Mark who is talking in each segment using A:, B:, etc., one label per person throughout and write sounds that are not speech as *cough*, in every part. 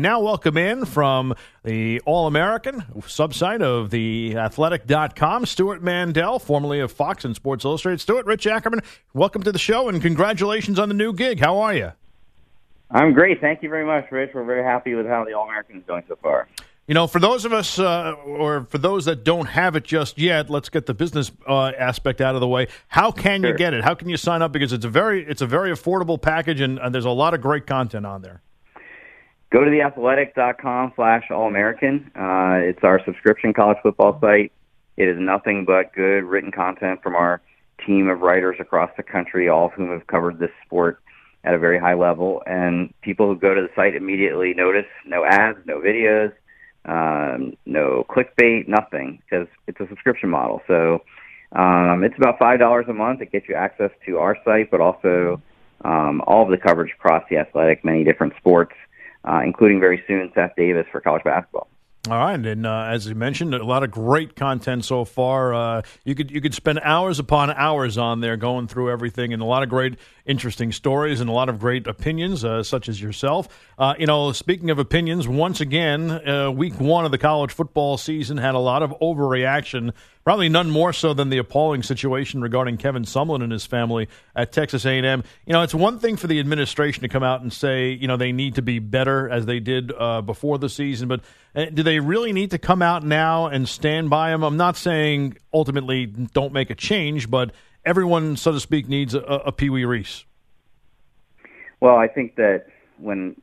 A: Now, welcome in from the All American subsite of the athletic.com, Stewart Mandel, formerly of Fox and Sports Illustrated. Stewart, Rich Ackerman, welcome to the show and congratulations on the new gig. How are you?
B: I'm great. Thank you very much, Rich. We're very happy with how the All American is going so far.
A: You know, for those of us, uh, or for those that don't have it just yet, let's get the business uh, aspect out of the way. How can
B: sure.
A: you get it? How can you sign up? Because it's a very, it's a very affordable package, and, and there's a lot of great content on there.
B: Go to theathletic.com slash all-American. Uh, it's our subscription college football site. It is nothing but good written content from our team of writers across the country, all of whom have covered this sport at a very high level. And people who go to the site immediately notice no ads, no videos, um, no clickbait, nothing, because it's a subscription model. So um, it's about five dollars a month. It gets you access to our site, but also um, all of the coverage across the athletic, many different sports, uh, including very soon Seth Davis for college basketball.
A: All right, and uh, as you mentioned, a lot of great content so far. Uh, you could you could spend hours upon hours on there going through everything, and a lot of great, interesting stories, and a lot of great opinions, uh, such as yourself. Uh, you know, speaking of opinions, once again, uh, week one of the college football season had a lot of overreaction probably none more so than the appalling situation regarding Kevin Sumlin and his family at Texas A&M. You know, it's one thing for the administration to come out and say, you know, they need to be better as they did uh, before the season, but uh, do they really need to come out now and stand by him? I'm not saying ultimately don't make a change, but everyone, so to speak, needs a, a Pee Wee Reese.
B: Well, I think that when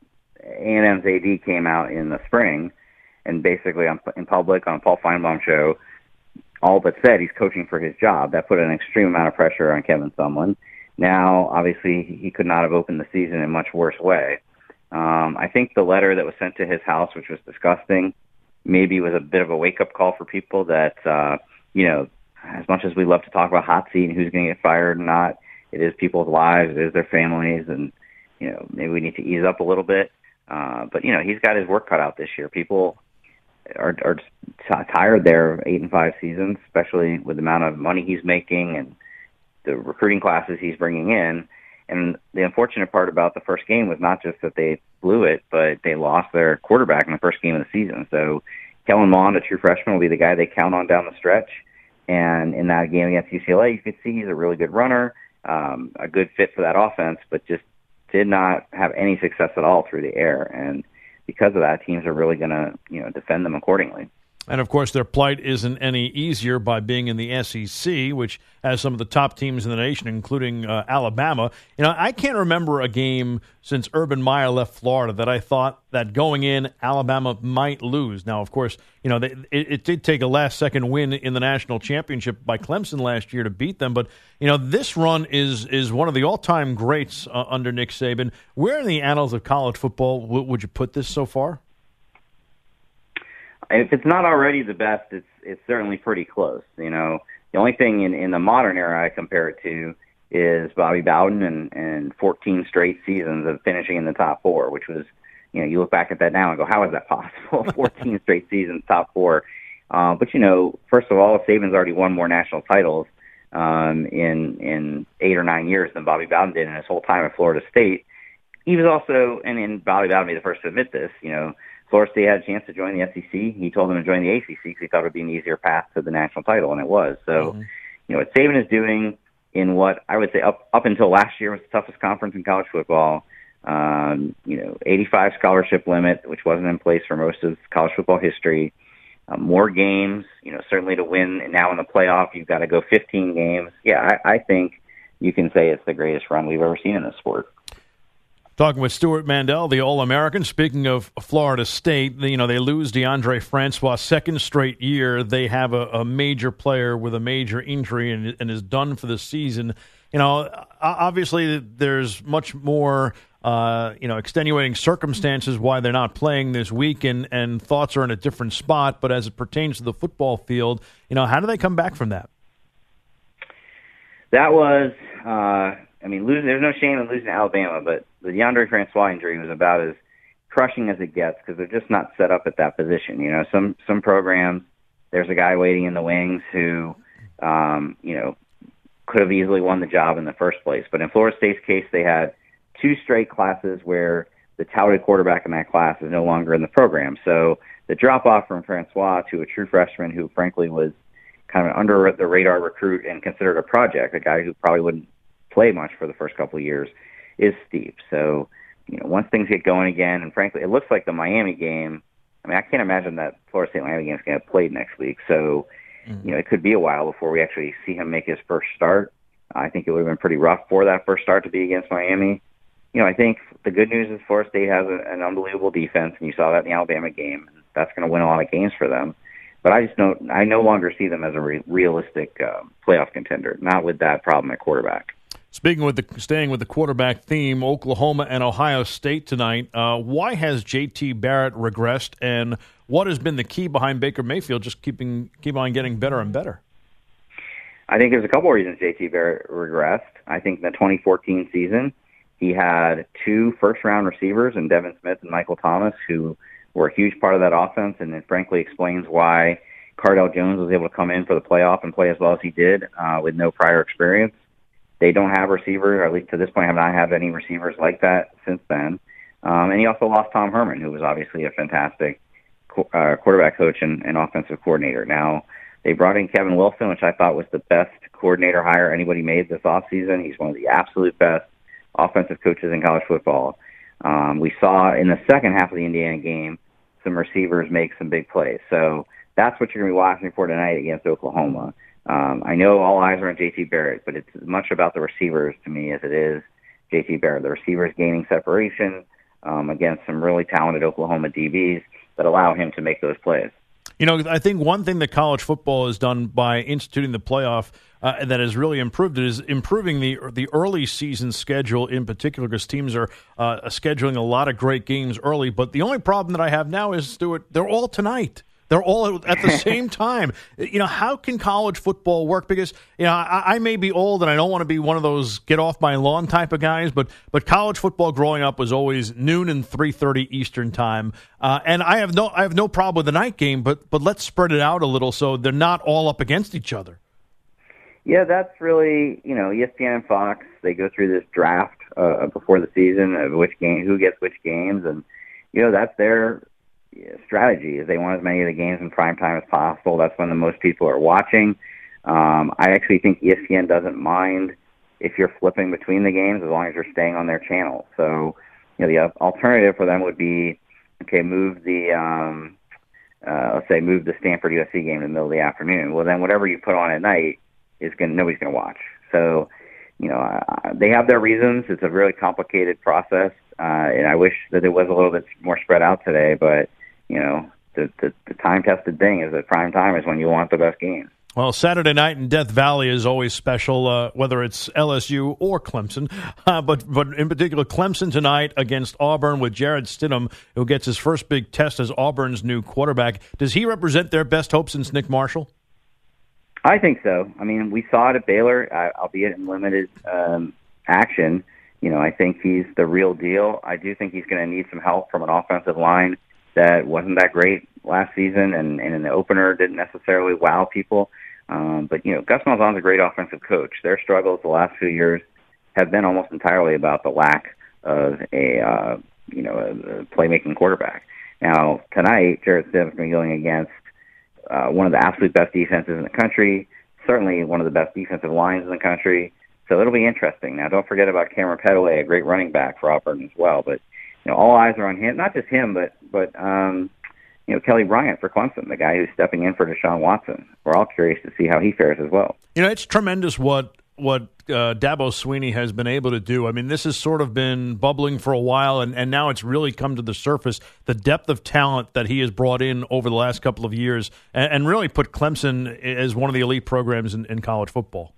B: A&M's AD came out in the spring and basically on, in public on Paul Finebaum show all but said he's coaching for his job. That put an extreme amount of pressure on Kevin Sumlin. Now, obviously, he could not have opened the season in a much worse way. Um, I think the letter that was sent to his house, which was disgusting, maybe was a bit of a wake up call for people that, uh, you know, as much as we love to talk about hot seat and who's going to get fired or not, it is people's lives, it is their families, and, you know, maybe we need to ease up a little bit. Uh, but, you know, he's got his work cut out this year. People, are are tired there eight and five seasons, especially with the amount of money he's making and the recruiting classes he's bringing in. And the unfortunate part about the first game was not just that they blew it, but they lost their quarterback in the first game of the season. So Kellen Mond, a true freshman, will be the guy they count on down the stretch. And in that game against UCLA, you could see he's a really good runner, um, a good fit for that offense, but just did not have any success at all through the air. And because of that, teams are really going to you know defend them accordingly.
A: And of course, their plight isn't any easier by being in the SEC, which has some of the top teams in the nation, including uh, Alabama. You know, I can't remember a game since Urban Meyer left Florida that I thought that going in, Alabama might lose. Now, of course, you know, they, it, it did take a last second win in the national championship by Clemson last year to beat them. But, you know, this run is, is one of the all time greats uh, under Nick Saban. Where in the annals of college football w- would you put this so far?
B: If it's not already the best, it's it's certainly pretty close. You know, the only thing in in the modern era I compare it to is Bobby Bowden and and 14 straight seasons of finishing in the top four, which was, you know, you look back at that now and go, how is that possible? *laughs* 14 straight seasons, top four. Uh, but you know, first of all, Saban's already won more national titles um, in in eight or nine years than Bobby Bowden did in his whole time at Florida State. He was also, and, and Bobby Bowden be the first to admit this, you know, Florida State had a chance to join the SEC. He told them to join the ACC because he thought it would be an easier path to the national title, and it was. So, mm-hmm. you know, what Saban is doing in what I would say up up until last year was the toughest conference in college football. Um, you know, 85 scholarship limit, which wasn't in place for most of college football history. Uh, more games, you know, certainly to win And now in the playoff, you've got to go 15 games. Yeah, I, I think you can say it's the greatest run we've ever seen in this sport.
A: Talking with Stewart Mandel, the All American. Speaking of Florida State, you know, they lose Deondre Francois second straight year. They have a, a major player with a major injury and, and, is done for the season. You know, obviously, there's much more, uh, you know, extenuating circumstances why they're not playing this week, and, and thoughts are in a different spot. But as it pertains to the football field, you know, how do they come back from that?
B: That was. Uh I mean, losing, there's no shame in losing to Alabama, but the Deondre Francois injury was about as crushing as it gets because they're just not set up at that position. You know, some some programs, there's a guy waiting in the wings who, um, you know, could have easily won the job in the first place. But in Florida State's case, they had two straight classes where the touted quarterback in that class is no longer in the program. So the drop off from Francois to a true freshman who, frankly, was kind of under the radar recruit and considered a project, a guy who probably wouldn't play much for the first couple of years, is steep. So, you know, once things get going again, and frankly, it looks like the Miami game. I mean, I can't imagine that Florida State Miami game is going to get played next week. So, mm-hmm. you know, it could be a while before we actually see him make his first start. I think it would have been pretty rough for that first start to be against Miami. You know, I think the good news is Florida State has a, an unbelievable defense, and you saw that in the Alabama game. That's going to win a lot of games for them. But I just don't. I no longer see them as a re- realistic uh, playoff contender. Not with that problem at quarterback.
A: Speaking with the staying with the quarterback theme, Oklahoma and Ohio State tonight. Uh, why has J.T. Barrett regressed, and what has been the key behind Baker Mayfield just keeping keep on getting better and better?
B: I think there's a couple of reasons JT Barrett regressed. I think in the 2014 season, he had two first round receivers in Devin Smith and Michael Thomas who were a huge part of that offense and it frankly explains why Cardale Jones was able to come in for the playoff and play as well as he did uh, with no prior experience. They don't have receivers, or at least to this point have not had any receivers like that since then. Um, and he also lost Tom Herman, who was obviously a fantastic uh, quarterback coach and, and offensive coordinator. Now, they brought in Kevin Wilson, which I thought was the best coordinator hire anybody made this offseason. He's one of the absolute best offensive coaches in college football. Um, we saw in the second half of the Indiana game some receivers make some big plays. So that's what you're going to be watching for tonight against Oklahoma. Um, I know all eyes are on JT Barrett, but it's as much about the receivers to me as it is JT Barrett. The receivers gaining separation um, against some really talented Oklahoma DBs that allow him to make those plays.
A: You know, I think one thing that college football has done by instituting the playoff uh, that has really improved it is improving the the early season schedule in particular because teams are uh, scheduling a lot of great games early. But the only problem that I have now is, Stewart, they're all tonight. They're all at the *laughs* same time. You know, how can college football work? Because you know, I, I, may be old and I don't want to be one of those get off my lawn type of guys, but but college football growing up was always noon and three thirty Eastern time. Uh, and I have no I have no problem with the night game, but but let's spread it out a little so they're not all up against each other.
B: Yeah, that's really you know ESPN and Fox. They go through this draft uh, before the season of which game, who gets which games, and you know that's their strategy is they want as many of the games in prime time as possible. That's when the most people are watching. Um, I actually think ESPN doesn't mind if you're flipping between the games as long as you're staying on their channel. So, you know, the alternative for them would be, okay, move the, um, uh, let's say move the Stanford USC game in the middle of the afternoon. Well, then whatever you put on at night is going nobody's going to watch. So, you know, uh, they have their reasons. It's a really complicated process. Uh, and I wish that it was a little bit more spread out today, but you know, the, the, the time tested thing is that prime time is when you want the best games.
A: Well, Saturday night in Death Valley is always special, uh, whether it's LSU or Clemson. Uh, but but in particular, Clemson tonight against Auburn with Jarrett Stidham, who gets his first big test as Auburn's new quarterback. Does he represent their best hope since Nick Marshall?
B: I think so. I mean, we saw it at Baylor, uh, albeit in limited um, action. You know, I think he's the real deal. I do think he's going to need some help from an offensive line that wasn't that great last season, and, and in the opener didn't necessarily wow people. Um, but you know, Gus Malzahn's a great offensive coach. Their struggles the last few years have been almost entirely about the lack of a uh, you know a, a playmaking quarterback. Now tonight, Jarrett Stidham's going going against uh, one of the absolute best defenses in the country, certainly one of the best defensive lines in the country. So it'll be interesting. Now, don't forget about Kamryn Pettaway, a great running back for Auburn as well. But you know, all eyes are on him. Not just him, but but um, you know, Kelly Bryant for Clemson, the guy who's stepping in for Deshaun Watson. We're all curious to see how he fares as well.
A: You know, it's tremendous what what uh, Dabo Swinney has been able to do. I mean, this has sort of been bubbling for a while, and, and now it's really come to the surface. The depth of talent that he has brought in over the last couple of years, and, and really put Clemson as one of the elite programs in, in college football.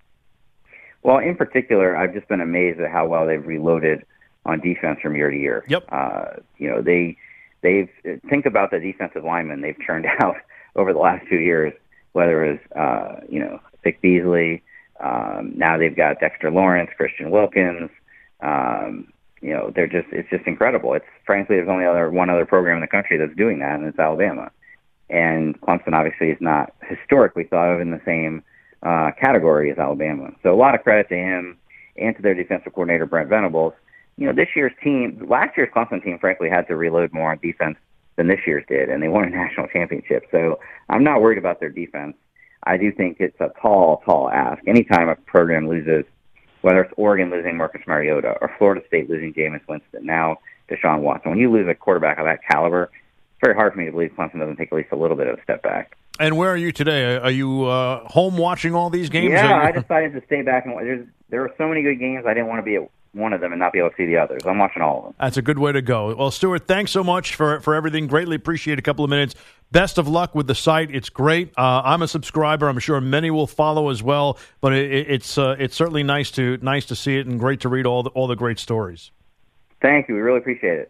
B: Well, in particular, I've just been amazed at how well they've reloaded on defense from year to year.
A: Yep.
B: Uh, you know, they they've think about the defensive linemen they've *laughs* turned out over the last two years. Whether it was uh, you know Vic Beasley, um, now they've got Dexter Lawrence, Christian Wilkins. Um, you know, they're just it's just incredible. It's frankly there's only other one other program in the country that's doing that, and it's Alabama. And Clemson obviously is not historically thought of in the same uh, category as Alabama. So a lot of credit to him and to their defensive coordinator Brent Venables you know, this year's team, last year's Clemson team, frankly, had to reload more on defense than this year's did, and they won a *laughs* national championship. So I'm not worried about their defense. I do think it's a tall, tall ask. Anytime a program loses, whether it's Oregon losing Marcus Mariota or Florida State losing Jameis Winston, now Deshaun Watson, when you lose a quarterback of that caliber, it's very hard for me to believe Clemson doesn't take at least a little bit of a step back.
A: And where are you today? Are you uh, home watching all these games?
B: Yeah, I decided to stay back and there's there were so many good games. I didn't want to be at one of them and not be able to see the others. I'm watching all of them.
A: That's a good way to go. Well, Stewart, thanks so much for for everything. Greatly appreciate a couple of minutes. Best of luck with the site. It's great. Uh, I'm a subscriber. I'm sure many will follow as well. But it, it's uh, it's certainly nice to nice to see it and great to read all the all the great stories.
B: Thank you. We really appreciate it.